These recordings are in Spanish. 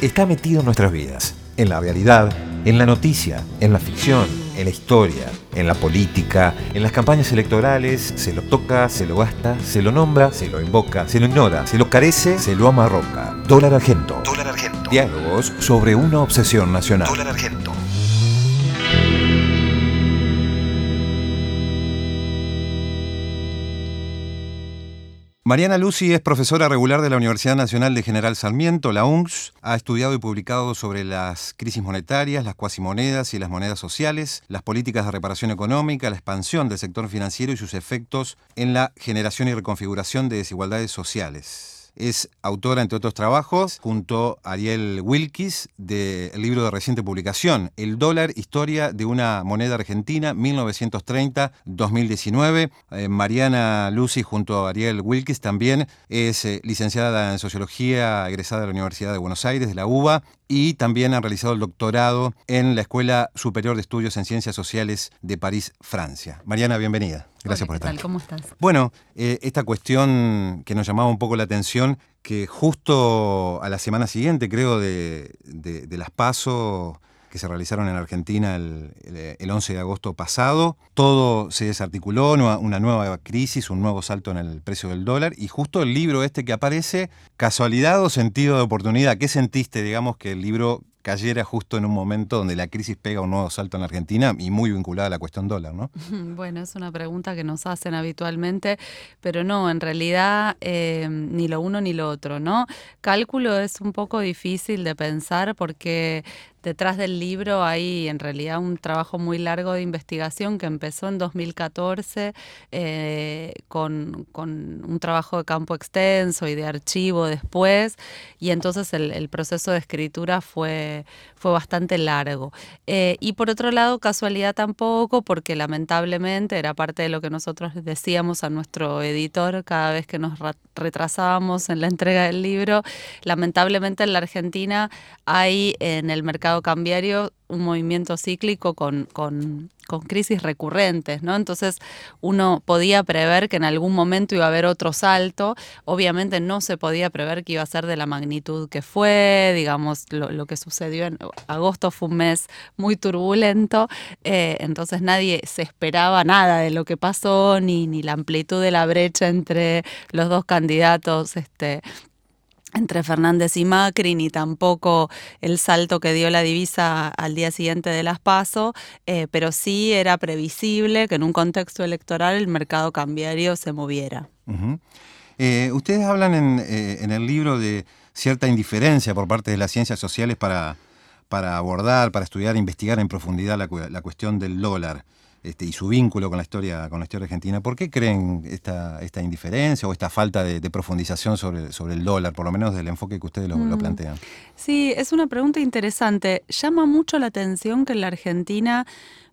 está metido en nuestras vidas, en la realidad, en la noticia, en la ficción, en la historia, en la política, en las campañas electorales, se lo toca, se lo gasta, se lo nombra, se lo invoca, se lo ignora, se lo carece, se lo amarroca. Dólar argento. Dólar argento. Diálogos sobre una obsesión nacional. Dólar argento. Mariana Lucy es profesora regular de la Universidad Nacional de General Sarmiento, la UNCS. Ha estudiado y publicado sobre las crisis monetarias, las cuasimonedas y las monedas sociales, las políticas de reparación económica, la expansión del sector financiero y sus efectos en la generación y reconfiguración de desigualdades sociales. Es autora, entre otros trabajos, junto a Ariel Wilkis, del libro de reciente publicación, El dólar, historia de una moneda argentina, 1930-2019. Eh, Mariana Lucy, junto a Ariel Wilkis, también es eh, licenciada en Sociología, egresada de la Universidad de Buenos Aires, de la UBA, y también ha realizado el doctorado en la Escuela Superior de Estudios en Ciencias Sociales de París, Francia. Mariana, bienvenida. Gracias por estar. ¿Cómo estás? Bueno, eh, esta cuestión que nos llamaba un poco la atención, que justo a la semana siguiente, creo, de, las pasos que se realizaron en Argentina el, 11 de agosto pasado. Todo se desarticuló, una nueva crisis, un nuevo salto en el precio del dólar y justo el libro este que aparece, casualidad o sentido de oportunidad. ¿Qué sentiste, digamos, que el libro cayera justo en un momento donde la crisis pega un nuevo salto en Argentina y muy vinculada a la cuestión dólar, ¿no? Bueno, es una pregunta que nos hacen habitualmente, pero no, en realidad eh, ni lo uno ni lo otro, ¿no? Cálculo es un poco difícil de pensar porque Detrás del libro hay en realidad un trabajo muy largo de investigación que empezó en 2014 eh, con, un trabajo de campo extenso y de archivo después, y entonces el, proceso de escritura fue, fue bastante largo. Eh, y por otro lado, casualidad tampoco, porque lamentablemente era parte de lo que nosotros decíamos a nuestro editor cada vez que nos retrasábamos en la entrega del libro, lamentablemente en la Argentina hay en el mercado cambiario un movimiento cíclico con, con, crisis recurrentes, ¿no? Entonces uno podía prever que en algún momento iba a haber otro salto, obviamente no se podía prever que iba a ser de la magnitud que fue, digamos, lo, que sucedió en agosto fue un mes muy turbulento, eh, entonces nadie se esperaba nada de lo que pasó, ni, ni la amplitud de la brecha entre los dos candidatos este, entre Fernández y Macri, ni tampoco el salto que dio la divisa al día siguiente de las PASO, eh, pero sí era previsible que en un contexto electoral el mercado cambiario se moviera. Eh, ustedes hablan eh, en, el libro de cierta indiferencia por parte de las ciencias sociales para, para abordar, para estudiar, investigar en profundidad la, la cuestión del dólar. Este, y su vínculo con la historia, con la historia argentina. ¿Por qué creen esta, esta indiferencia o esta falta de, profundización sobre, sobre el dólar, por lo menos del enfoque que ustedes lo, lo, mm. plantean? Sí, es una pregunta interesante. Llama mucho la atención que en la Argentina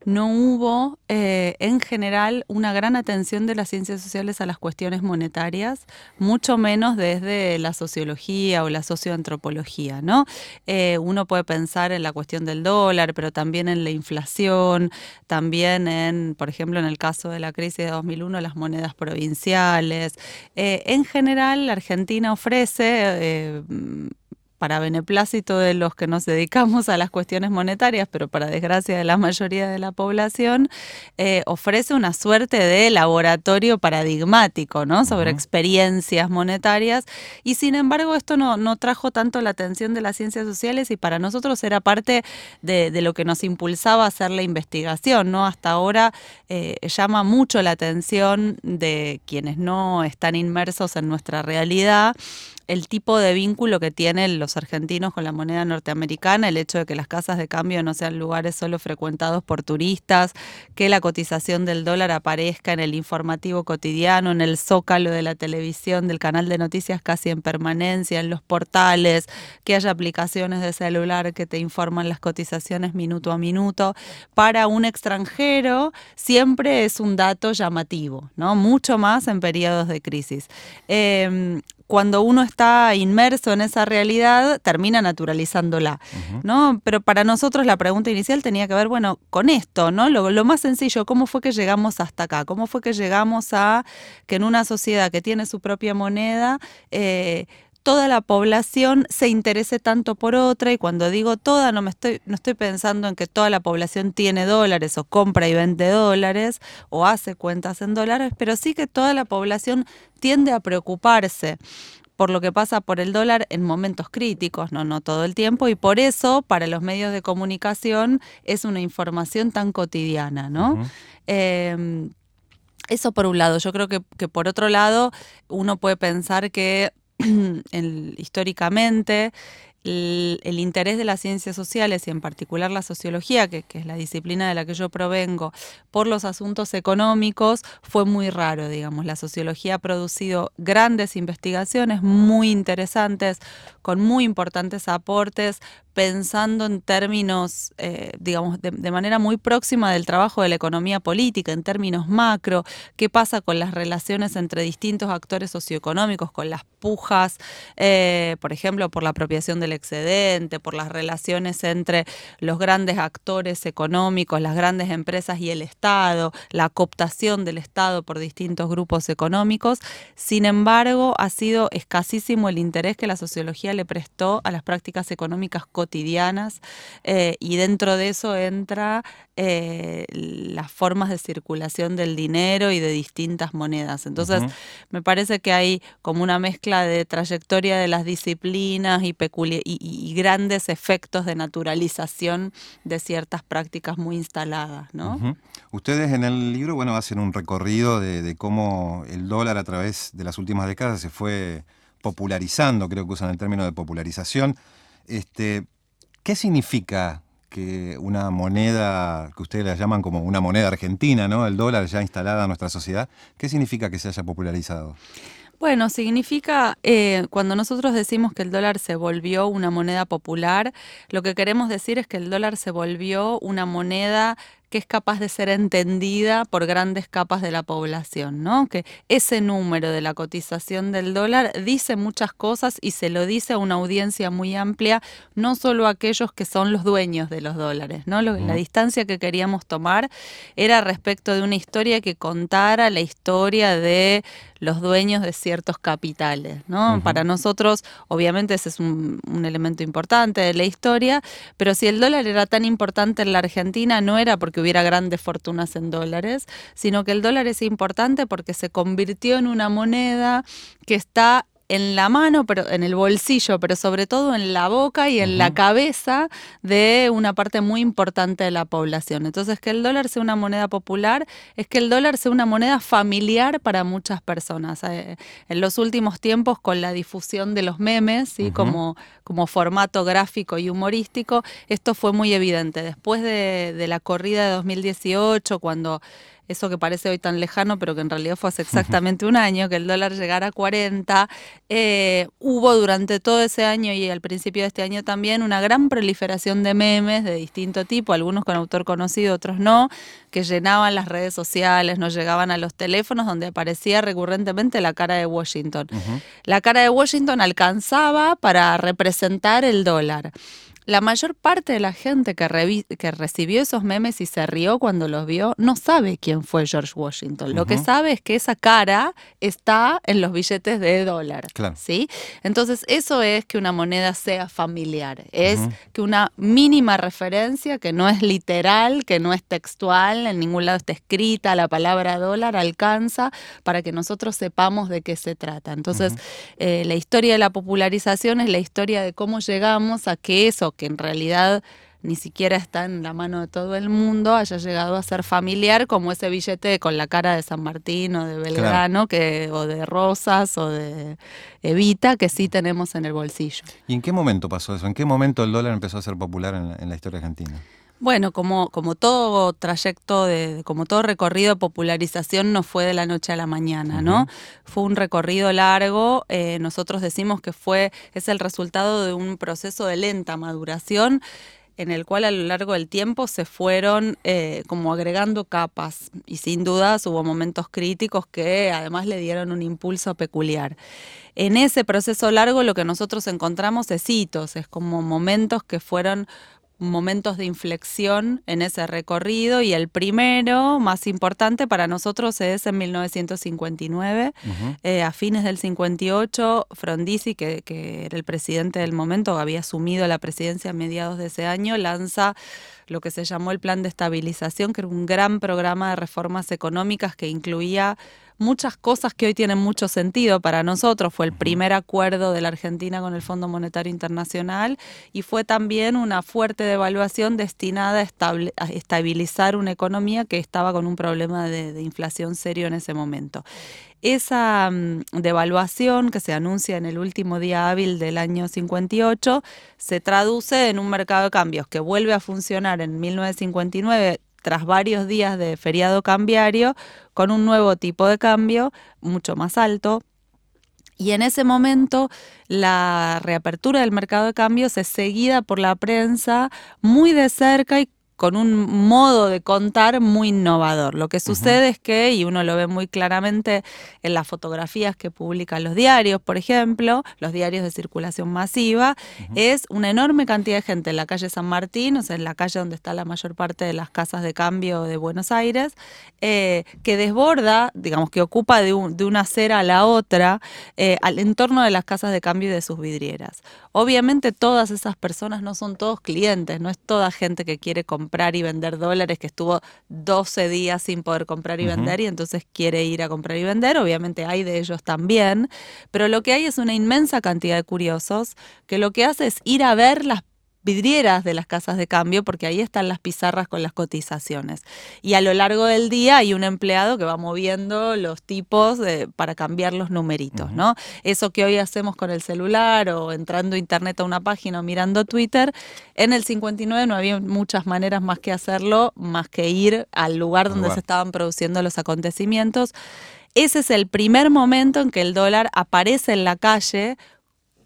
no hubo eh, en general una gran atención de las ciencias sociales a las cuestiones monetarias, mucho menos desde la sociología o la socioantropología, ¿no? Eh, uno puede pensar en la cuestión del dólar, pero también en la inflación, también en, por ejemplo, en el caso de la crisis de 2001, las monedas provinciales. Eh, en general, la Argentina ofrece para beneplácito de los que nos dedicamos a las cuestiones monetarias, pero para desgracia de la mayoría de la población, eh, ofrece una suerte de laboratorio paradigmático ¿no? sobre experiencias monetarias y sin embargo esto no, no, trajo tanto la atención de las ciencias sociales y para nosotros era parte de, lo que nos impulsaba a hacer la investigación. ¿no? Hasta ahora eh, llama mucho la atención de quienes no están inmersos en nuestra realidad el tipo de vínculo que tienen los argentinos con la moneda norteamericana, el hecho de que las casas de cambio no sean lugares solo frecuentados por turistas, que la cotización del dólar aparezca en el informativo cotidiano, en el zócalo de la televisión, del canal de noticias casi en permanencia, en los portales, que haya aplicaciones de celular que te informan las cotizaciones minuto a minuto. Para un extranjero siempre es un dato llamativo, ¿no? Mucho más en periodos de crisis. Em, cuando uno está inmerso en esa realidad, termina naturalizándola, ¿no? Pero para nosotros la pregunta inicial tenía que ver, bueno, con esto, ¿no? Lo, más sencillo, ¿cómo fue que llegamos hasta acá? ¿Cómo fue que llegamos a que en una sociedad que tiene su propia moneda, eh, toda la población se interese tanto por otra y cuando digo toda no me estoy no estoy pensando en que toda la población tiene dólares o compra y vende dólares o hace cuentas en dólares, pero sí que toda la población tiende a preocuparse por lo que pasa por el dólar en momentos críticos, no, no todo el tiempo, y por eso para los medios de comunicación es una información tan cotidiana, ¿no? Em, eso por un lado. Yo creo que, que por otro lado uno puede pensar que históricamente el, interés de las ciencias sociales y en particular la sociología, que, es la disciplina de la que yo provengo, por los asuntos económicos fue muy raro, digamos. La sociología ha producido grandes investigaciones muy interesantes, con muy importantes aportes, pensando en términos, eh, digamos, de, manera muy próxima del trabajo de la economía política, en términos macro, qué pasa con las relaciones entre distintos actores socioeconómicos, con las pujas, eh, por ejemplo, por la apropiación del excedente, por las relaciones entre los grandes actores económicos, las grandes empresas y el Estado, la cooptación del Estado por distintos grupos económicos. Sin embargo, ha sido escasísimo el interés que la sociología le prestó a las prácticas económicas cotidianas eh, y dentro de eso entra eh, las formas de circulación del dinero y de distintas monedas. Entonces, me parece que hay como una mezcla de trayectoria de las disciplinas y, y, grandes efectos de naturalización de ciertas prácticas muy instaladas. ¿no? Ustedes en el libro bueno, hacen un recorrido de, de cómo el dólar a través de las últimas décadas se fue popularizando, creo que usan el término de popularización. Este, ¿Qué significa que una moneda, que ustedes la llaman como una moneda argentina, ¿no? El dólar ya instalada en nuestra sociedad, ¿qué significa que se haya popularizado? Bueno, significa, eh, cuando nosotros decimos que el dólar se volvió una moneda popular, lo que queremos decir es que el dólar se volvió una moneda que es capaz de ser entendida por grandes capas de la población, ¿no? Que ese número de la cotización del dólar dice muchas cosas y se lo dice a una audiencia muy amplia, no solo a aquellos que son los dueños de los dólares, ¿no? la distancia que queríamos tomar era respecto de una historia que contara la historia de los dueños de ciertos capitales, ¿no? Para nosotros, obviamente, ese es un, un elemento importante de la historia, pero si el dólar era tan importante en la Argentina, no era porque hubiera grandes fortunas en dólares, sino que el dólar es importante porque se convirtió en una moneda que está en la mano, pero en el bolsillo, pero sobre todo en la boca y en la cabeza de una parte muy importante de la población. Entonces, que el dólar sea una moneda popular es que el dólar sea una moneda familiar para muchas personas. Eh, en los últimos tiempos, con la difusión de los memes, ¿sí? como, como formato gráfico y humorístico, esto fue muy evidente. Después de, de la corrida de 2018, cuando eso que parece hoy tan lejano, pero que en realidad fue hace exactamente un año, que el dólar llegara a 40, eh, hubo durante todo ese año y al principio de este año también una gran proliferación de memes de distinto tipo, algunos con autor conocido, otros no, que llenaban las redes sociales, nos llegaban a los teléfonos donde aparecía recurrentemente la cara de Washington. La cara de Washington alcanzaba para representar el dólar. La mayor parte de la gente que, que, recibió esos memes y se rió cuando los vio no sabe quién fue George Washington. Lo que sabe es que esa cara está en los billetes de dólar. ¿sí? Entonces, eso es que una moneda sea familiar. Es que una mínima referencia, que no es literal, que no es textual, en ningún lado está escrita, la palabra dólar alcanza para que nosotros sepamos de qué se trata. Entonces, eh, la historia de la popularización es la historia de cómo llegamos a que eso que en realidad ni siquiera está en la mano de todo el mundo, haya llegado a ser familiar como ese billete con la cara de San Martín o de Belgrano, que, o de Rosas o de Evita, que sí tenemos en el bolsillo. ¿Y en qué momento pasó eso? ¿En qué momento el dólar empezó a ser popular en la historia argentina? Bueno, como, como todo trayecto, de, como todo recorrido de popularización no fue de la noche a la mañana, ¿no? Fue un recorrido largo, eh, nosotros decimos que fue, es el resultado de un proceso de lenta maduración en el cual a lo largo del tiempo se fueron eh, como agregando capas y sin dudas hubo momentos críticos que además le dieron un impulso peculiar. En ese proceso largo lo que nosotros encontramos es hitos, es como momentos que fueron momentos de inflexión en ese recorrido y el primero, más importante para nosotros, es en 1959. Eh, a fines del 58, Frondizi, que, que, era el presidente del momento, había asumido la presidencia a mediados de ese año, lanza lo que se llamó el Plan de Estabilización, que era un gran programa de reformas económicas que incluía muchas cosas que hoy tienen mucho sentido para nosotros. Fue el primer acuerdo de la Argentina con el Fondo Monetario Internacional y fue también una fuerte devaluación destinada a, estabilizar una economía que estaba con un problema de, inflación serio en ese momento. Esa mm, devaluación que se anuncia en el último día hábil del año 58 se traduce en un mercado de cambios que vuelve a funcionar en 1959 tras varios días de feriado cambiario, con un nuevo tipo de cambio mucho más alto. Y en ese momento la reapertura del mercado de cambios es seguida por la prensa muy de cerca y con un modo de contar muy innovador. Lo que sucede es que, y uno lo ve muy claramente en las fotografías que publican los diarios, por ejemplo, los diarios de circulación masiva, es una enorme cantidad de gente en la calle San Martín, o sea, en la calle donde está la mayor parte de las casas de cambio de Buenos Aires, eh, que desborda, digamos, que ocupa de, una acera a la otra, eh, al entorno de las casas de cambio y de sus vidrieras. Obviamente todas esas personas no son todos clientes, no es toda gente que quiere comprar y vender dólares, que estuvo 12 días sin poder comprar y vender y entonces quiere ir a comprar y vender. Obviamente hay de ellos también, pero lo que hay es una inmensa cantidad de curiosos que lo que hace es ir a ver las vidrieras de las casas de cambio, porque ahí están las pizarras con las cotizaciones. Y a lo largo del día hay un empleado que va moviendo los tipos para cambiar los numeritos, ¿no? Eso que hoy hacemos con el celular o entrando a internet a una página o mirando Twitter, en el 59 no había muchas maneras más que hacerlo, más que ir al lugar donde se estaban produciendo los acontecimientos. Ese es el primer momento en que el dólar aparece en la calle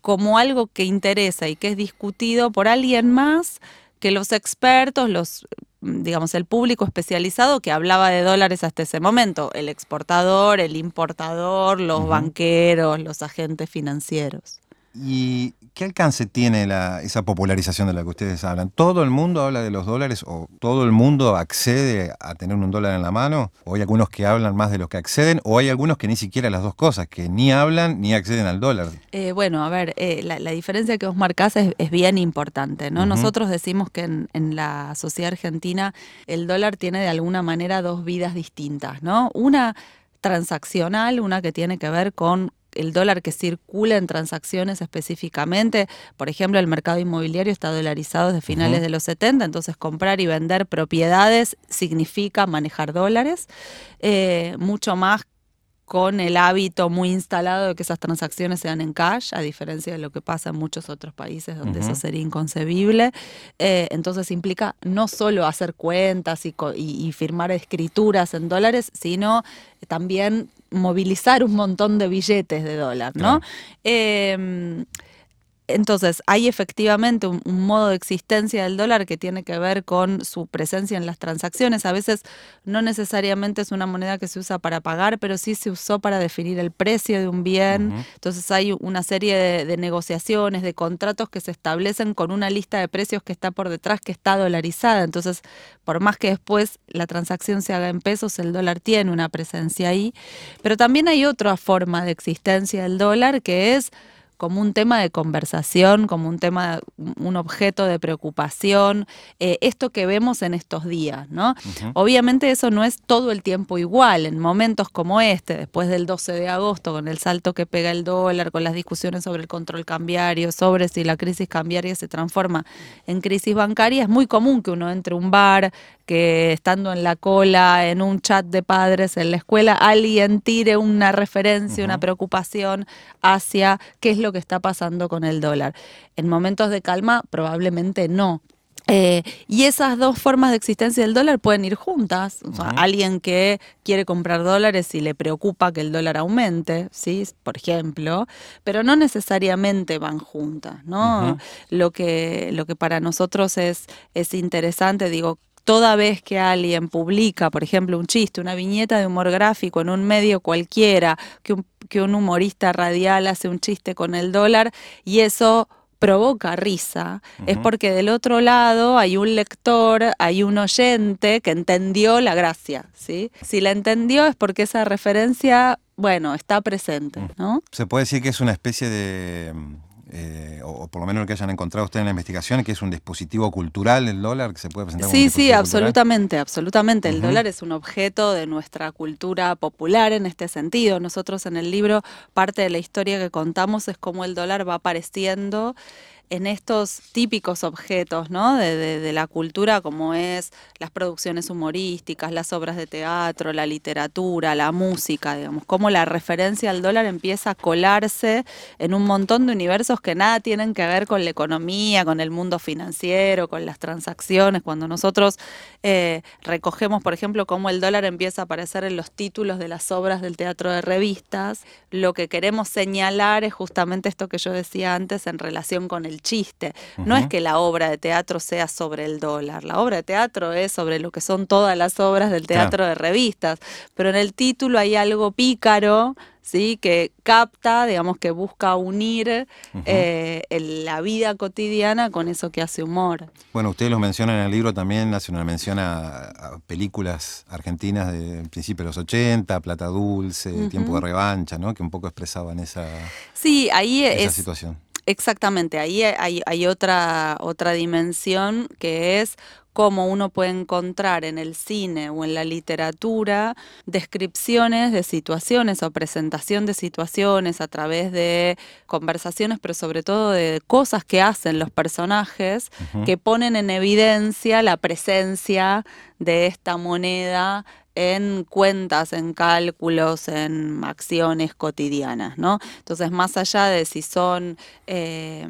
como algo que interesa y que es discutido por alguien más que los expertos, los digamos el público especializado que hablaba de dólares hasta ese momento, el exportador, el importador, los banqueros, los agentes financieros. ¿Y qué alcance tiene esa popularización de la que ustedes hablan? ¿Todo el mundo habla de los dólares o todo el mundo accede a tener un dólar en la mano? ¿O hay algunos que hablan más de los que acceden? ¿O hay algunos que ni siquiera las dos cosas, que ni hablan ni acceden al dólar? Eh, bueno, a ver, eh, la, diferencia que vos marcás es, bien importante. ¿no? Nosotros decimos que en, en, la sociedad argentina el dólar tiene de alguna manera dos vidas distintas. ¿no? Una transaccional, una que tiene que ver con el dólar que circula en transacciones específicamente. Por ejemplo, el mercado inmobiliario está dolarizado desde finales de los 70, entonces comprar y vender propiedades significa manejar dólares, eh, mucho más con el hábito muy instalado de que esas transacciones sean en cash, a diferencia de lo que pasa en muchos otros países donde eso sería inconcebible. Eh, entonces implica no solo hacer cuentas y, firmar escrituras en dólares, sino también movilizar un montón de billetes de dólar, ¿no? Em, entonces, hay efectivamente un, modo de existencia del dólar que tiene que ver con su presencia en las transacciones. A veces no necesariamente es una moneda que se usa para pagar, pero sí se usó para definir el precio de un bien. Entonces, hay una serie de, negociaciones, de contratos que se establecen con una lista de precios que está por detrás, que está dolarizada. Entonces, por más que después la transacción se haga en pesos, el dólar tiene una presencia ahí. Pero también hay otra forma de existencia del dólar que es como un tema de conversación, como un tema, un objeto de preocupación, eh, esto que vemos en estos días, ¿no? Obviamente eso no es todo el tiempo igual, en momentos como este, después del 12 de agosto, con el salto que pega el dólar, con las discusiones sobre el control cambiario, sobre si la crisis cambiaria se transforma en crisis bancaria, es muy común que uno entre a un bar, que estando en la cola, en un chat de padres en la escuela, alguien tire una referencia, una preocupación hacia qué es lo que está pasando con el dólar. En momentos de calma, probablemente no. Eh, y esas dos formas de existencia del dólar pueden ir juntas. alguien que quiere comprar dólares y le preocupa que el dólar aumente, ¿sí? por ejemplo, pero no necesariamente van juntas. ¿no? lo, que, lo que para nosotros es, es interesante, digo, toda vez que alguien publica, por ejemplo, un chiste, una viñeta de humor gráfico en un medio cualquiera, que un, que un humorista radial hace un chiste con el dólar y eso provoca risa, es porque del otro lado hay un lector, hay un oyente que entendió la gracia, ¿sí? Si la entendió es porque esa referencia, bueno, está presente, ¿no? Se puede decir que es una especie de eh, o, por lo menos lo que hayan encontrado ustedes en la investigación, que es un dispositivo cultural el dólar, que se puede presentar Sí, sí, absolutamente, absolutamente. El dólar es un objeto de nuestra cultura popular en este sentido. Nosotros en el libro, parte de la historia que contamos es cómo el dólar va apareciendo en estos típicos objetos ¿no? de, la cultura, como es las producciones humorísticas, las obras de teatro, la literatura, la música, digamos, cómo la referencia al dólar empieza a colarse en un montón de universos que nada tienen que ver con la economía, con el mundo financiero, con las transacciones. Cuando nosotros eh, recogemos, por ejemplo, cómo el dólar empieza a aparecer en los títulos de las obras del teatro de revistas, lo que queremos señalar es justamente esto que yo decía antes en relación con el chiste. No es que la obra de teatro sea sobre el dólar, la obra de teatro es sobre lo que son todas las obras del teatro de revistas, pero en el título hay algo pícaro ¿sí? que capta, digamos, que busca unir eh, la vida cotidiana con eso que hace humor. Bueno, ustedes lo mencionan en el libro también, hace una mención a, películas argentinas de principios de los 80, Plata Dulce, Tiempo de Revancha, ¿no? que un poco expresaban esa, sí, ahí esa situación. Exactamente, ahí hay, otra, otra dimensión que es cómo uno puede encontrar en el cine o en la literatura descripciones de situaciones o presentación de situaciones a través de conversaciones, pero sobre todo de cosas que hacen los personajes que ponen en evidencia la presencia de esta moneda en cuentas, en cálculos, en acciones cotidianas, ¿no? Entonces, más allá de si son eh,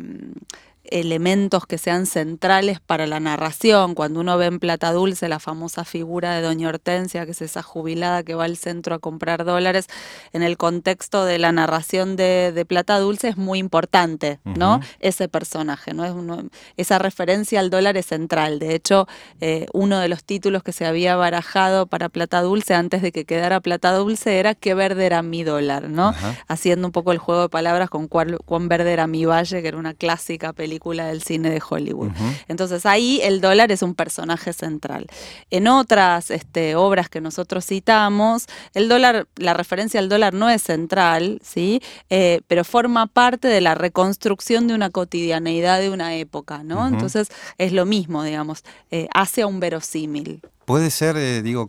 elementos que sean centrales para la narración. Cuando uno ve en Plata Dulce la famosa figura de Doña Hortensia, que es esa jubilada que va al centro a comprar dólares, en el contexto de la narración de, Plata Dulce es muy importante, ¿no? Ese personaje, ¿no? Es esa referencia al dólar es central. De hecho, eh, uno de los títulos que se había barajado para Plata Dulce antes de que quedara Plata Dulce era ¿Qué verde era mi dólar? ¿no? Haciendo un poco el juego de palabras con cuál, cuán verde era mi valle, que era una clásica película del cine de Hollywood. Entonces ahí el dólar es un personaje central. En otras este, obras que nosotros citamos, el dólar, la referencia al dólar no es central, ¿sí? Eh, pero forma parte de la reconstrucción de una cotidianeidad de una época, ¿no? Entonces es lo mismo, digamos, eh, hace a un verosímil. Puede ser, eh, digo,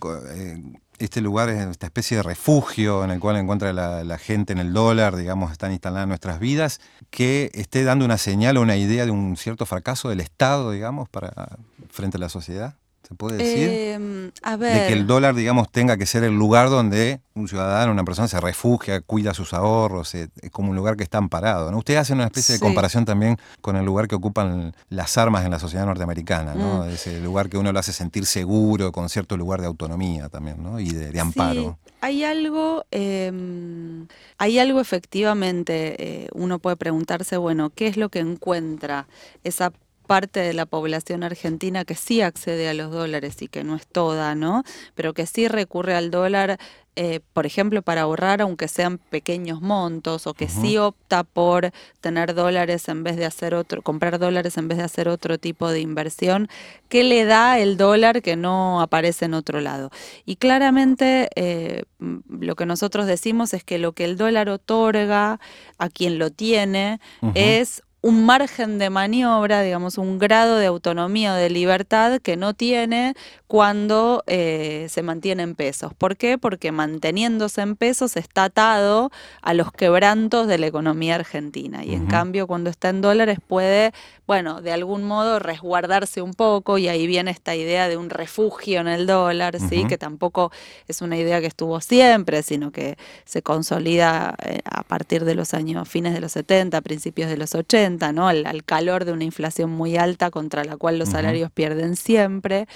este lugar es esta especie de refugio en el cual encuentra la, gente en el dólar, digamos, están instaladas nuestras vidas, que esté dando una señal o una idea de un cierto fracaso del Estado, digamos, para frente a la sociedad? ¿Se puede decir? Em, de que el dólar, digamos, tenga que ser el lugar donde un ciudadano, una persona se refugia, cuida sus ahorros, eh, es como un lugar que está amparado. ¿no? Ustedes hacen una especie de comparación también con el lugar que ocupan las armas en la sociedad norteamericana, ¿no? Mm. Ese lugar que uno lo hace sentir seguro, con cierto lugar de autonomía también, ¿no? Y de, amparo. Hay algo, em, hay algo efectivamente, eh, uno puede preguntarse, bueno, ¿qué es lo que encuentra esa parte de la población argentina que sí accede a los dólares y que no es toda, ¿no? Pero que sí recurre al dólar, eh, por ejemplo, para ahorrar, aunque sean pequeños montos, o que sí opta por tener dólares en vez de hacer otro, comprar dólares en vez de hacer otro tipo de inversión, ¿qué le da el dólar que no aparece en otro lado? Y claramente eh, lo que nosotros decimos es que lo que el dólar otorga a quien lo tiene es un margen de maniobra, digamos, un grado de autonomía o de libertad que no tiene cuando eh, se mantiene en pesos. ¿Por qué? Porque manteniéndose en pesos está atado a los quebrantos de la economía argentina. Y en cambio, cuando está en dólares puede, bueno, de algún modo resguardarse un poco y ahí viene esta idea de un refugio en el dólar, ¿sí? Que tampoco es una idea que estuvo siempre, sino que se consolida eh, a partir de los años fines de los 70, principios de los 80 ¿no? Al, calor de una inflación muy alta contra la cual los salarios pierden siempre.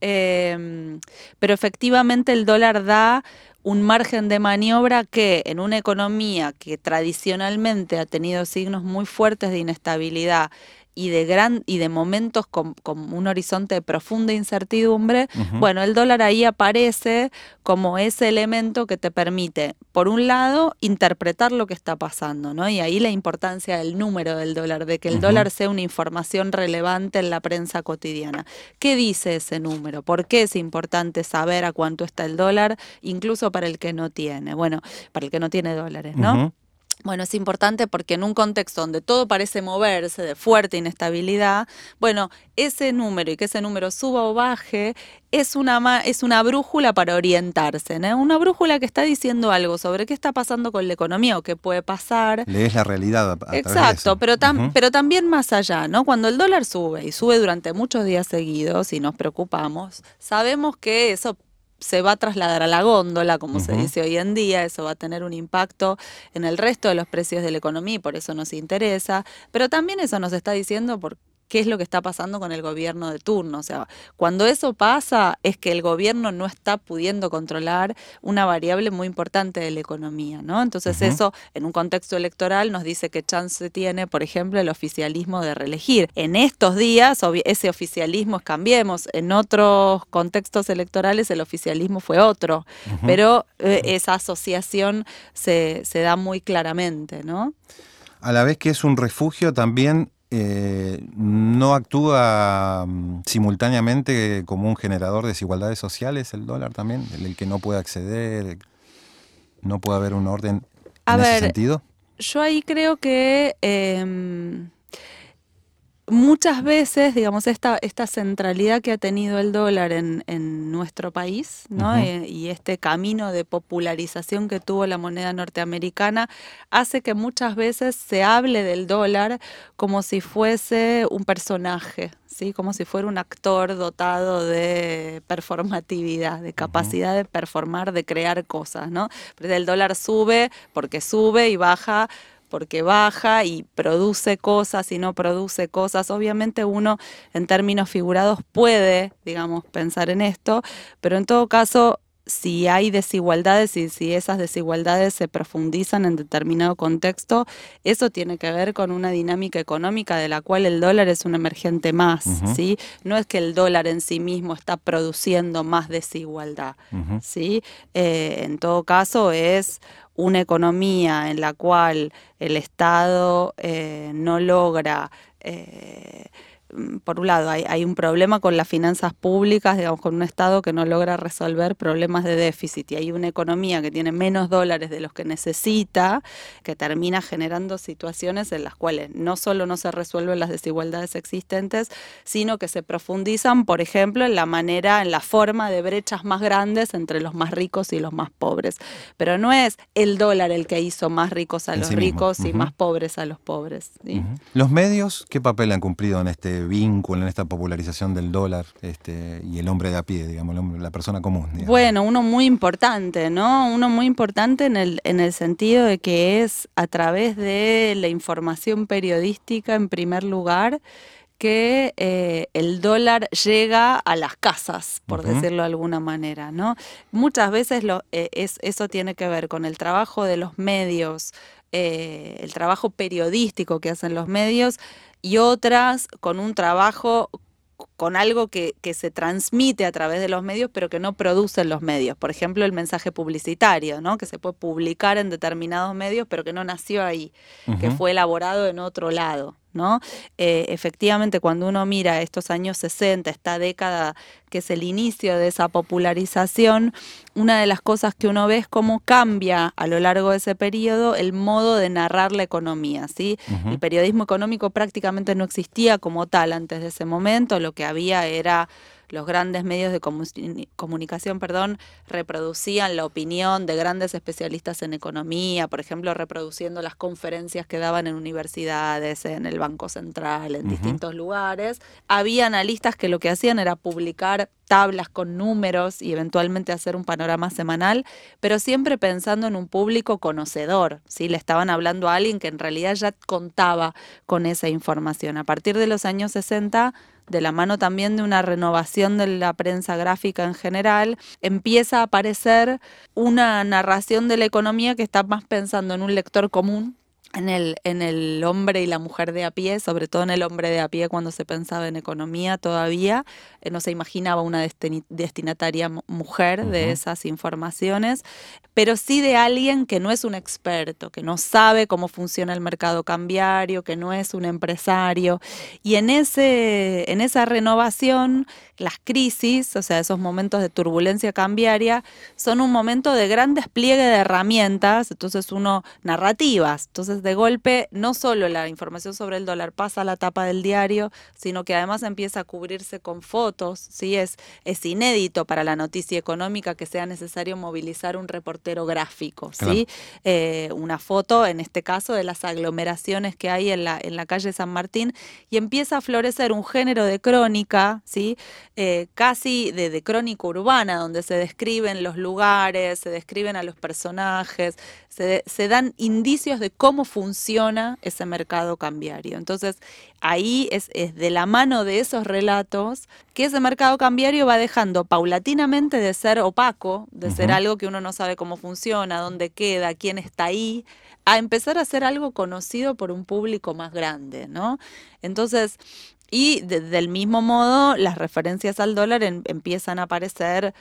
Em, pero efectivamente el dólar da un margen de maniobra que en una economía que tradicionalmente ha tenido signos muy fuertes de inestabilidad y de gran y de momentos con, un horizonte de profunda incertidumbre, bueno, el dólar ahí aparece como ese elemento que te permite, por un lado, interpretar lo que está pasando, ¿no? Y ahí la importancia del número del dólar, de que el dólar sea una información relevante en la prensa cotidiana. ¿Qué dice ese número? ¿Por qué es importante saber a cuánto está el dólar, incluso para el que no tiene? Bueno, para el que no tiene dólares, ¿no? Bueno, es importante porque en un contexto donde todo parece moverse de fuerte inestabilidad, bueno, ese número y que ese número suba o baje es una, es una brújula para orientarse, ¿no? Una brújula que está diciendo algo sobre qué está pasando con la economía o qué puede pasar. Lees la realidad. A, Exacto, pero, pero también más allá, ¿no? Cuando el dólar sube y sube durante muchos días seguidos y nos preocupamos, sabemos que eso se va a trasladar a la góndola, como se dice hoy en día, eso va a tener un impacto en el resto de los precios de la economía y por eso nos interesa, pero también eso nos está diciendo por qué es lo que está pasando con el gobierno de turno. O sea, cuando eso pasa es que el gobierno no está pudiendo controlar una variable muy importante de la economía, ¿no? Entonces eso, en un contexto electoral, nos dice que chance tiene, por ejemplo, el oficialismo de reelegir. En estos días, ese oficialismo es cambiemos. En otros contextos electorales el oficialismo fue otro, pero eh, esa asociación se, se da muy claramente, ¿no? A la vez que es un refugio también eh, no actúa mm, simultáneamente como un generador de desigualdades sociales el dólar también, el, que no puede acceder, no puede haber un orden en ese sentido. Yo ahí creo que em, muchas veces, digamos, esta, esta centralidad que ha tenido el dólar en, nuestro país, ¿no? Eh, y este camino de popularización que tuvo la moneda norteamericana, hace que muchas veces se hable del dólar como si fuese un personaje, ¿sí? Como si fuera un actor dotado de performatividad, de capacidad de performar, de crear cosas, ¿no? el dólar sube porque sube y baja porque baja y produce cosas y no produce cosas. Obviamente uno en términos figurados puede, digamos, pensar en esto, pero en todo caso si hay desigualdades y si esas desigualdades se profundizan en determinado contexto, eso tiene que ver con una dinámica económica de la cual el dólar es un emergente más, ¿sí? No es que el dólar en sí mismo está produciendo más desigualdad, ¿sí? Eh, en todo caso es una economía en la cual el Estado eh, no logra eh, por un lado, hay, un problema con las finanzas públicas, digamos, con un Estado que no logra resolver problemas de déficit y hay una economía que tiene menos dólares de los que necesita, que termina generando situaciones en las cuales no solo no se resuelven las desigualdades existentes, sino que se profundizan, por ejemplo, en la manera, en la forma de brechas más grandes entre los más ricos y los más pobres. Pero no es el dólar el que hizo más ricos a los ricos y más pobres a los pobres. ¿Los medios qué papel han cumplido en este vínculo, en esta popularización del dólar este, y el hombre de a pie, digamos, la persona común. Bueno, uno muy importante, ¿no? Uno muy importante en el, en el sentido de que es a través de la información periodística, en primer lugar, que eh, el dólar llega a las casas, por decirlo de alguna manera, ¿no? Muchas veces lo, eh, es, eso tiene que ver con el trabajo de los medios, eh, el trabajo periodístico que hacen los medios y otras con un trabajo con algo que, que, se transmite a través de los medios, pero que no producen los medios. Por ejemplo, el mensaje publicitario, ¿no? que se puede publicar en determinados medios, pero que no nació ahí, que fue elaborado en otro lado. ¿No? Eh, efectivamente, cuando uno mira estos años 60, esta década que es el inicio de esa popularización, una de las cosas que uno ve es cómo cambia a lo largo de ese periodo el modo de narrar la economía. ¿sí? El periodismo económico prácticamente no existía como tal antes de ese momento, lo que había era los grandes medios de comunicación perdón, reproducían la opinión de grandes especialistas en economía, por ejemplo, reproduciendo las conferencias que daban en universidades, en el Banco Central, en distintos lugares. Había analistas que lo que hacían era publicar tablas con números y eventualmente hacer un panorama semanal, pero siempre pensando en un público conocedor, ¿sí? Le estaban hablando a alguien que en realidad ya contaba con esa información. A partir de los años 60 de la mano también de una renovación de la prensa gráfica en general, empieza a aparecer una narración de la economía que está más pensando en un lector común en el, en el hombre y la mujer de a pie, sobre todo en el hombre de a pie cuando se pensaba en economía todavía, eh, no se imaginaba una destinataria mujer de esas informaciones, pero sí de alguien que no es un experto, que no sabe cómo funciona el mercado cambiario, que no es un empresario. Y en, ese, en esa renovación, las crisis, o sea, esos momentos de turbulencia cambiaria, son un momento de gran despliegue de herramientas, entonces uno, narrativas, entonces de golpe no solo la información sobre el dólar pasa a la tapa del diario, sino que además empieza a cubrirse con fotos, ¿sí? es, es inédito para la noticia económica que sea necesario movilizar un reportero gráfico, ¿sí? Eh, una foto, en este caso, de las aglomeraciones que hay en la, en la calle San Martín, y empieza a florecer un género de crónica, ¿sí? Eh, casi de, de crónica urbana, donde se describen los lugares, se describen a los personajes, se, se dan indicios de cómo funciona ese mercado cambiario. Entonces, ahí es, de la mano de esos relatos que ese mercado cambiario va dejando paulatinamente de ser opaco, de ser algo que uno no sabe cómo funciona, dónde queda, quién está ahí, a empezar a ser algo conocido por un público más grande, ¿no? Entonces, y del mismo modo, las referencias al dólar empiezan a aparecer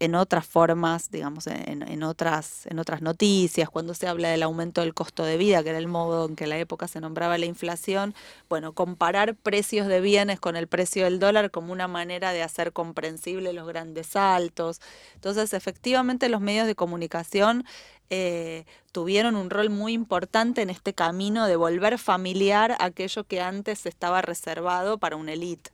en otras formas, digamos, en, otras, en otras noticias, cuando se habla del aumento del costo de vida, que era el modo en que en la época se nombraba la inflación, bueno, comparar precios de bienes con el precio del dólar como una manera de hacer comprensible los grandes saltos. Entonces, efectivamente, los medios de comunicación eh, tuvieron un rol muy importante en este camino de volver familiar aquello que antes estaba reservado para una élite.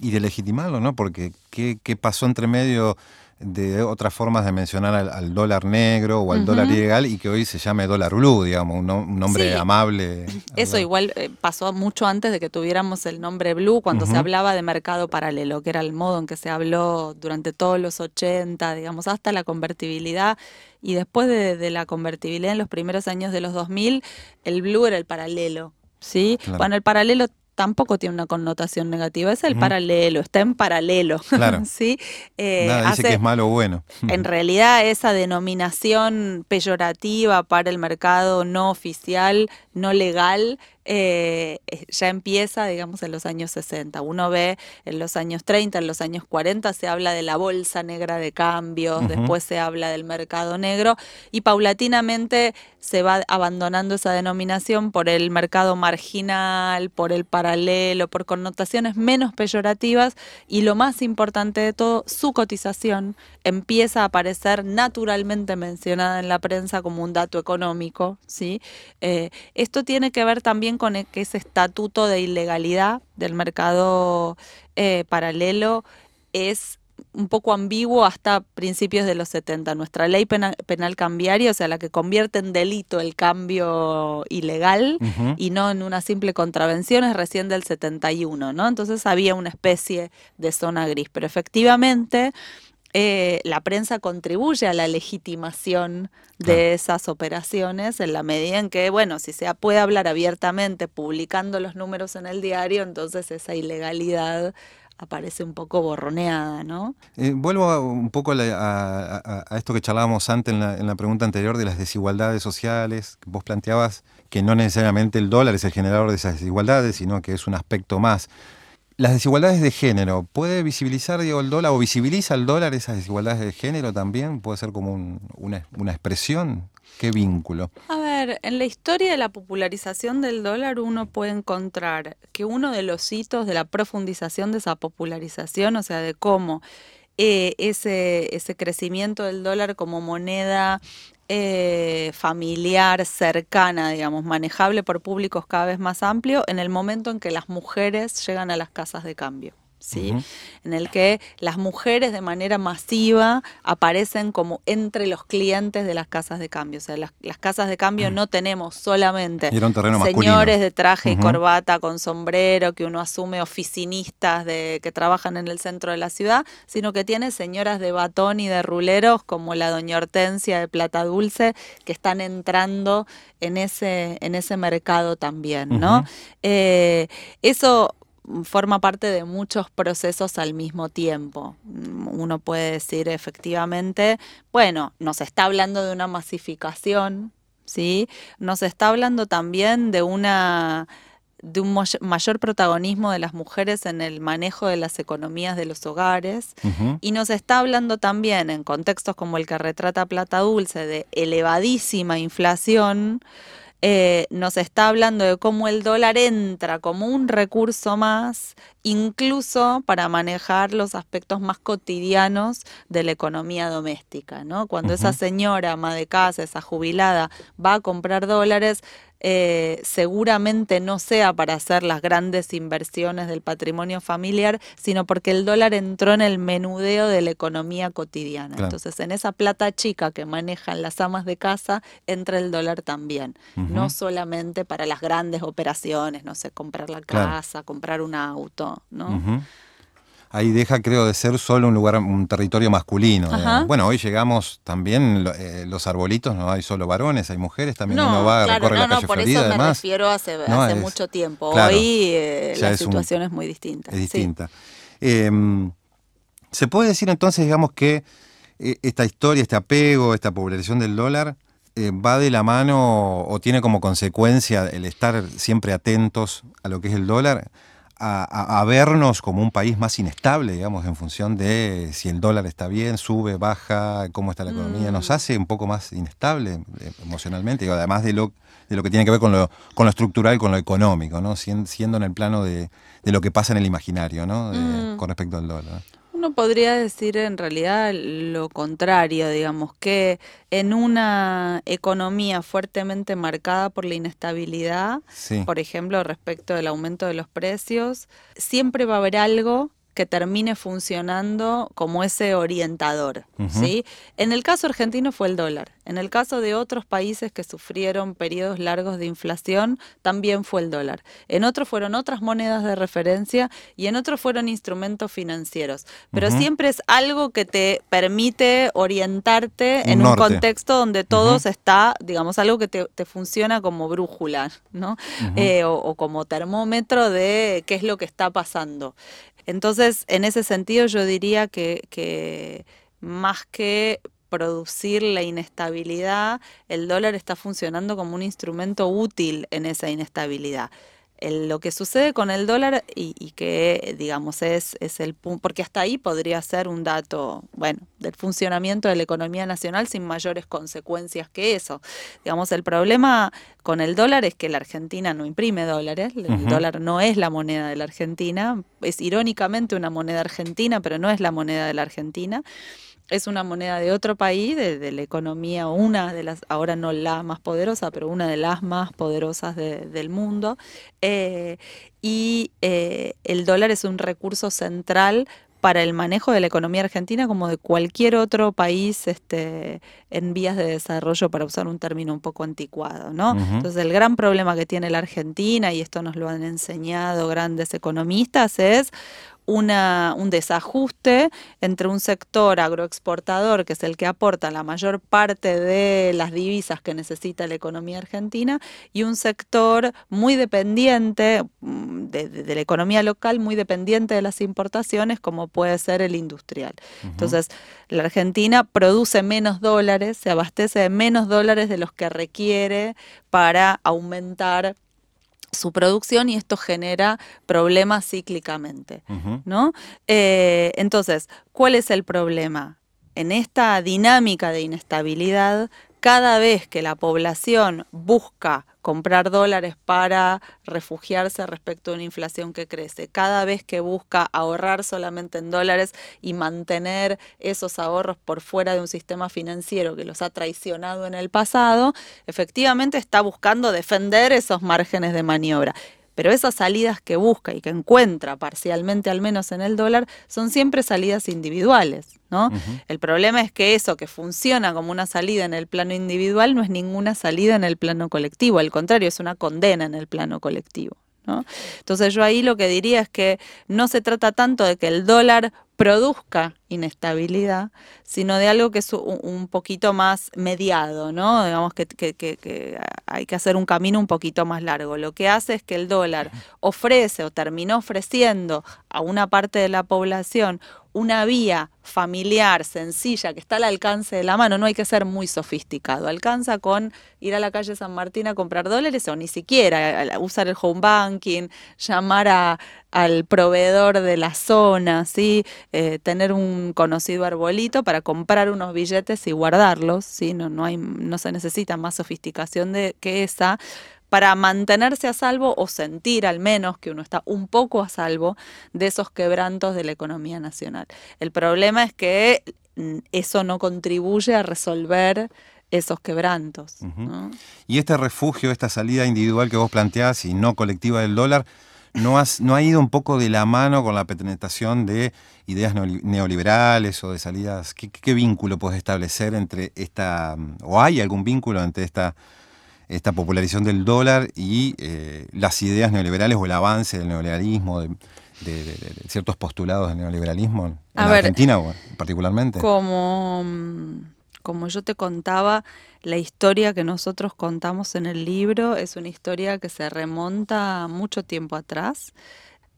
Y de legitimarlo, ¿no? Porque ¿qué, qué pasó entre medio? De otras formas de mencionar al, dólar negro o al dólar ilegal y que hoy se llame dólar blue, digamos, un, nombre amable. Eso igual eh, pasó mucho antes de que tuviéramos el nombre blue, cuando se hablaba de mercado paralelo, que era el modo en que se habló durante todos los 80, digamos, hasta la convertibilidad. Y después de, la convertibilidad en los primeros años de los 2000, el blue era el paralelo. ¿sí? Bueno, el paralelo tampoco tiene una connotación negativa, es el paralelo, está en paralelo. Claro. ¿sí? Eh, Nada dice que es malo o bueno. En realidad esa denominación peyorativa para el mercado no oficial, no legal, eh, ya empieza, digamos, en los años 60. Uno ve en los años 30, en los años 40 se habla de la bolsa negra de cambios, después se habla del mercado negro y paulatinamente se va abandonando esa denominación por el mercado marginal, por el paralelo, por connotaciones menos peyorativas y lo más importante de todo, su cotización empieza a aparecer naturalmente mencionada en la prensa como un dato económico. ¿sí? Eh, esto tiene que ver también con e, ese estatuto de ilegalidad del mercado eh, paralelo es un poco ambiguo hasta principios de los 70. Nuestra ley penal, cambiaria, o sea, la que convierte en delito el cambio ilegal y no en una simple contravención, es recién del 71, ¿no? Entonces había una especie de zona gris. Pero efectivamente eh, la prensa contribuye a la legitimación de esas operaciones en la medida en que, bueno, si se puede hablar abiertamente publicando los números en el diario, entonces esa ilegalidad aparece un poco borroneada, ¿no? Eh, vuelvo un poco a, esto que charlábamos antes en la, en la, pregunta anterior de las desigualdades sociales. Vos planteabas que no necesariamente el dólar es el generador de esas desigualdades, sino que es un aspecto más. Las desigualdades de género, ¿puede visibilizar digo, el dólar o visibiliza el dólar esas desigualdades de género también? ¿Puede ser como una, una, expresión? ¿Qué vínculo? A ver, en la historia de la popularización del dólar uno puede encontrar que uno de los hitos de la profundización de esa popularización, o sea, de cómo eh, ese, ese crecimiento del dólar como moneda eh, familiar, cercana, digamos, manejable por públicos cada vez más amplio en el momento en que las mujeres llegan a las casas de cambio. ¿Sí? En el que las mujeres de manera masiva aparecen como entre los clientes de las casas de cambio. O sea, las, casas de cambio no tenemos solamente señores de traje y corbata con sombrero que uno asume oficinistas de, que trabajan en el centro de la ciudad, sino que tiene señoras de batón y de ruleros como la doña Hortensia de Plata Dulce que están entrando en ese, en ese mercado también, ¿no? Eh, eso forma parte de muchos procesos al mismo tiempo. Uno puede decir efectivamente, bueno, nos está hablando de una masificación, ¿sí? Nos está hablando también de una de un mayor protagonismo de las mujeres en el manejo de las economías de los hogares y nos está hablando también en contextos como el que retrata Plata Dulce de elevadísima inflación eh, nos está hablando de cómo el dólar entra como un recurso más, incluso para manejar los aspectos más cotidianos de la economía doméstica, ¿no? Cuando esa señora ama de casa, esa jubilada, va a comprar dólares, eh, seguramente no sea para hacer las grandes inversiones del patrimonio familiar, sino porque el dólar entró en el menudeo de la economía cotidiana. Entonces, en esa plata chica que manejan las amas de casa, entra el dólar también. No solamente para las grandes operaciones, no sé, comprar la casa, comprar un auto, ¿no? Ahí deja, creo, de ser solo un lugar, un territorio masculino. Bueno, hoy llegamos también, eh, los arbolitos, no hay solo varones, hay mujeres, también uno va, a recorrer la calle por Florida, eso me refiero hace, hace mucho tiempo. hoy eh, la situación es muy distinta. Es distinta. Em, ¿Se puede decir entonces, digamos, que eh, esta historia, este apego, esta popularización del dólar, va de la mano o tiene como consecuencia el estar siempre atentos a lo que es el dólar? A, vernos como un país más inestable, digamos, en función de si el dólar está bien, sube, baja, cómo está la economía, nos mm. hace un poco más inestable eh, emocionalmente, además de lo, de lo que tiene que ver con lo, con lo estructural, con lo económico, ¿no? siendo en el plano de, de lo que pasa en el imaginario, ¿no? Mm. Con respecto al dólar. Uno podría decir en realidad lo contrario, digamos, que en una economía fuertemente marcada por la inestabilidad, por ejemplo, respecto del aumento de los precios, siempre va a haber algo que termine funcionando como ese orientador. ¿sí? En el caso argentino fue el dólar. En el caso de otros países que sufrieron periodos largos de inflación, también fue el dólar. En otros fueron otras monedas de referencia y en otros fueron instrumentos financieros. Pero siempre es algo que te permite orientarte en un contexto donde todo está, digamos, algo que te, funciona como brújula, ¿no? Eh, o como termómetro de qué es lo que está pasando. Entonces, en ese sentido, yo diría que, más que producir la inestabilidad, el dólar está funcionando como un instrumento útil en esa inestabilidad lo que sucede con el dólar y, que, digamos, es, es el punto, porque hasta ahí podría ser un dato, bueno, del funcionamiento de la economía nacional sin mayores consecuencias que eso. Digamos, el problema con el dólar es que la Argentina no imprime dólares, el dólar no es la moneda de la Argentina, es irónicamente una moneda argentina, pero no es la moneda de la Argentina es una moneda de otro país, de, la economía, una de las, ahora no la más poderosa, pero una de las más poderosas del mundo. Eh, y eh, el dólar es un recurso central para el manejo de la economía argentina como de cualquier otro país este, en vías de desarrollo, para usar un término un poco anticuado. ¿no? Entonces el gran problema que tiene la Argentina, y esto nos lo han enseñado grandes economistas, es una, un desajuste entre un sector agroexportador, que es el que aporta la mayor parte de las divisas que necesita la economía argentina, y un sector muy dependiente mm, de, la economía local, muy dependiente de las importaciones, como puede ser el industrial. Entonces, la Argentina produce menos dólares, se abastece de menos dólares de los que requiere para aumentar su producción y esto genera problemas cíclicamente, ¿no? Eh, entonces, ¿cuál es el problema? En esta dinámica de inestabilidad, cada vez que la población busca comprar dólares para refugiarse respecto a una inflación que crece, cada vez que busca ahorrar solamente en dólares y mantener esos ahorros por fuera de un sistema financiero que los ha traicionado en el pasado, efectivamente está buscando defender esos márgenes de maniobra pero esas salidas que busca y que encuentra parcialmente al menos en el dólar son siempre salidas individuales, ¿no? El problema es que eso que funciona como una salida en el plano individual no es ninguna salida en el plano colectivo, al contrario, es una condena en el plano colectivo. ¿no? Entonces yo ahí lo que diría es que no se trata tanto de que el dólar produzca inestabilidad, sino de algo que es un, poquito más mediado, ¿no? Digamos que, que, hay que hacer un camino un poquito más largo. Lo que hace es que el dólar ofrece o terminó ofreciendo a una parte de la población una vía familiar, sencilla, que está al alcance de la mano, no hay que ser muy sofisticado. Alcanza con ir a la calle San Martín a comprar dólares o ni siquiera usar el home banking, llamar al proveedor de la zona, ¿sí? Eh, tener un conocido arbolito para comprar unos billetes y guardarlos. ¿sí? No, no, hay, no se necesita más sofisticación de, que esa para mantenerse a salvo o sentir al menos que uno está un poco a salvo de esos quebrantos de la economía nacional. El problema es que mm, eso no contribuye a resolver esos quebrantos. Y este refugio, esta salida individual que vos planteás y no colectiva del dólar, ¿no, has, no ha ido un poco de la mano con la penetración de ideas neoliberales o de salidas? ¿Qué, qué vínculo puedes establecer entre esta, o hay algún vínculo entre esta esta popularización del dólar y eh, las ideas neoliberales o el avance del neoliberalismo, de, ciertos postulados del neoliberalismo en Argentina particularmente. Como, como yo te contaba, la historia que nosotros contamos en el libro es una historia que se remonta mucho tiempo atrás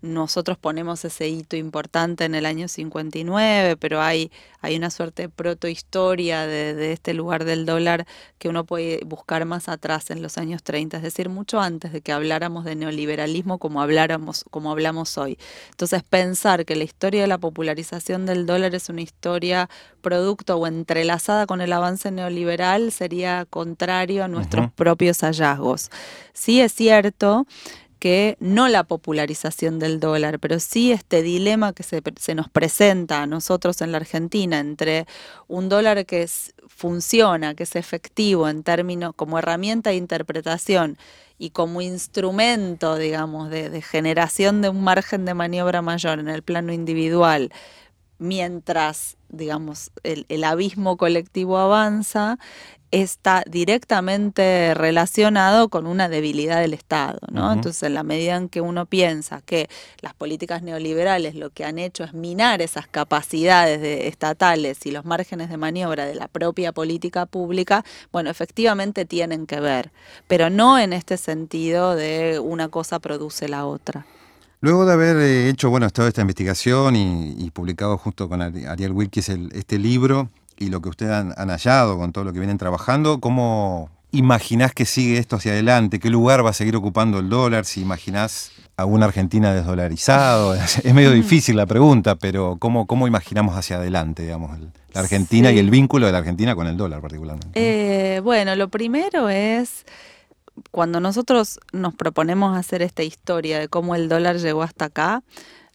nosotros ponemos ese hito importante en el año 59, pero hay, hay una suerte de protohistoria de, de este lugar del dólar que uno puede buscar más atrás en los años 30, es decir, mucho antes de que habláramos de neoliberalismo como, habláramos, como hablamos hoy. Entonces, pensar que la historia de la popularización del dólar es una historia producto o entrelazada con el avance neoliberal sería contrario a nuestros propios hallazgos. Sí es cierto que no la popularización del dólar, pero sí este dilema que se, nos presenta a nosotros en la Argentina entre un dólar que funciona, que es efectivo en términos como herramienta de interpretación y como instrumento, digamos, de, generación de un margen de maniobra mayor en el plano individual, mientras, digamos, el abismo colectivo avanza, está directamente relacionado con una debilidad del Estado, ¿no? Entonces, en la medida en que uno piensa que las políticas neoliberales lo que han hecho es minar esas capacidades estatales y los márgenes de maniobra de la propia política pública, bueno, efectivamente tienen que ver, pero no en este sentido de una cosa produce la otra. Luego de haber eh, hecho, bueno, toda esta investigación y, publicado junto con Ariel Wilkes este libro, y lo que ustedes han, hallado con todo lo que vienen trabajando, ¿cómo imaginás que sigue esto hacia adelante? ¿Qué lugar va a seguir ocupando el dólar? Si imaginás a una Argentina desdolarizado. Es medio difícil la pregunta, pero ¿cómo, cómo imaginamos hacia adelante, digamos, la Argentina y el vínculo de la Argentina con el dólar particularmente? Eh, bueno, lo primero es cuando nosotros nos proponemos hacer esta historia de cómo el dólar llegó hasta acá,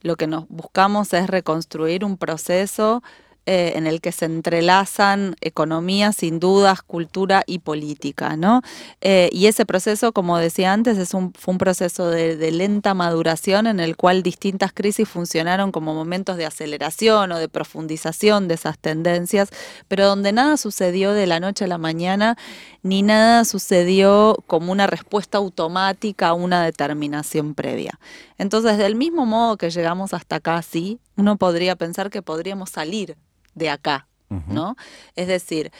lo que nos buscamos es reconstruir un proceso eh, en el que se entrelazan economía, sin dudas, cultura y política, ¿no? Eh, y ese proceso, como decía antes, es un, fue un proceso de, lenta maduración en el cual distintas crisis funcionaron como momentos de aceleración o de profundización de esas tendencias, pero donde nada sucedió de la noche a la mañana, ni nada sucedió como una respuesta automática a una determinación previa. Entonces, del mismo modo que llegamos hasta acá, sí, uno podría pensar que podríamos salir de acá, ¿no? Es decir,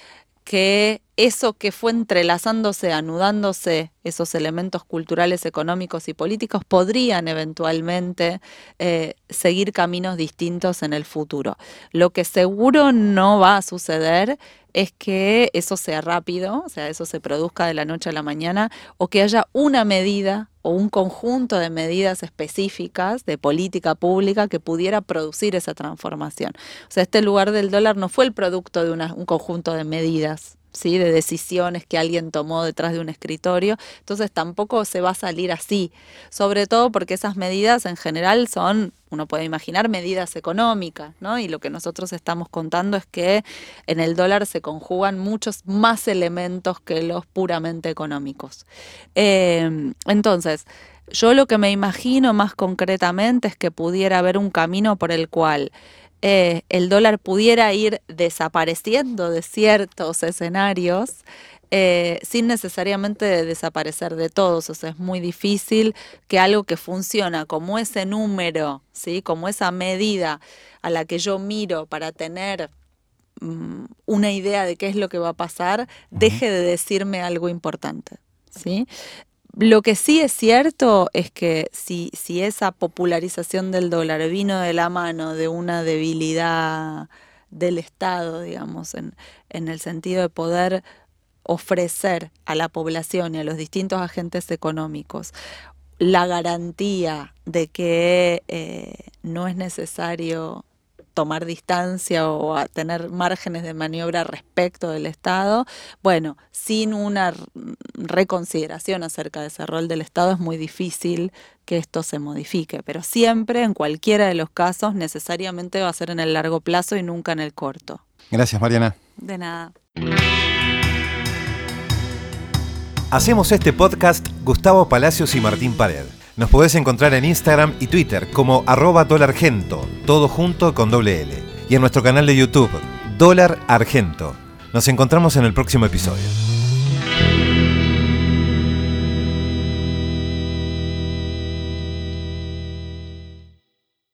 que eso que fue entrelazándose, anudándose, esos elementos culturales, económicos y políticos, podrían eventualmente eh, seguir caminos distintos en el futuro. Lo que seguro no va a suceder es que eso sea rápido, o sea, eso se produzca de la noche a la mañana, o que haya una medida o un conjunto de medidas específicas de política pública que pudiera producir esa transformación. O sea, este lugar del dólar no fue el producto de un conjunto de medidas ¿sí? de decisiones que alguien tomó detrás de un escritorio. Entonces tampoco se va a salir así, sobre todo porque esas medidas en general son, uno puede imaginar, medidas económicas, ¿no? Y lo que nosotros estamos contando es que en el dólar se conjugan muchos más elementos que los puramente económicos. Eh, entonces, yo lo que me imagino más concretamente es que pudiera haber un camino por el cual eh, el dólar pudiera ir desapareciendo de ciertos escenarios eh, sin necesariamente desaparecer de todos. O sea, es muy difícil que algo que funciona como ese número, ¿sí? como esa medida a la que yo miro para tener mm, una idea de qué es lo que va a pasar, deje de decirme algo importante. ¿sí? Lo que sí es cierto es que si, si esa popularización del dólar vino de la mano de una debilidad del Estado, digamos, en, en el sentido de poder ofrecer a la población y a los distintos agentes económicos la garantía de que eh, no es necesario tomar distancia o a tener márgenes de maniobra respecto del Estado, bueno, sin una reconsideración acerca de ese rol del Estado es muy difícil que esto se modifique, pero siempre, en cualquiera de los casos, necesariamente va a ser en el largo plazo y nunca en el corto. Gracias, Mariana. De nada. Hacemos este podcast Gustavo Palacios y Martín Pared. Nos podés encontrar en Instagram y Twitter como arroba dolargento, todo junto con doble L. Y en nuestro canal de YouTube, Dólar Argento. Nos encontramos en el próximo episodio.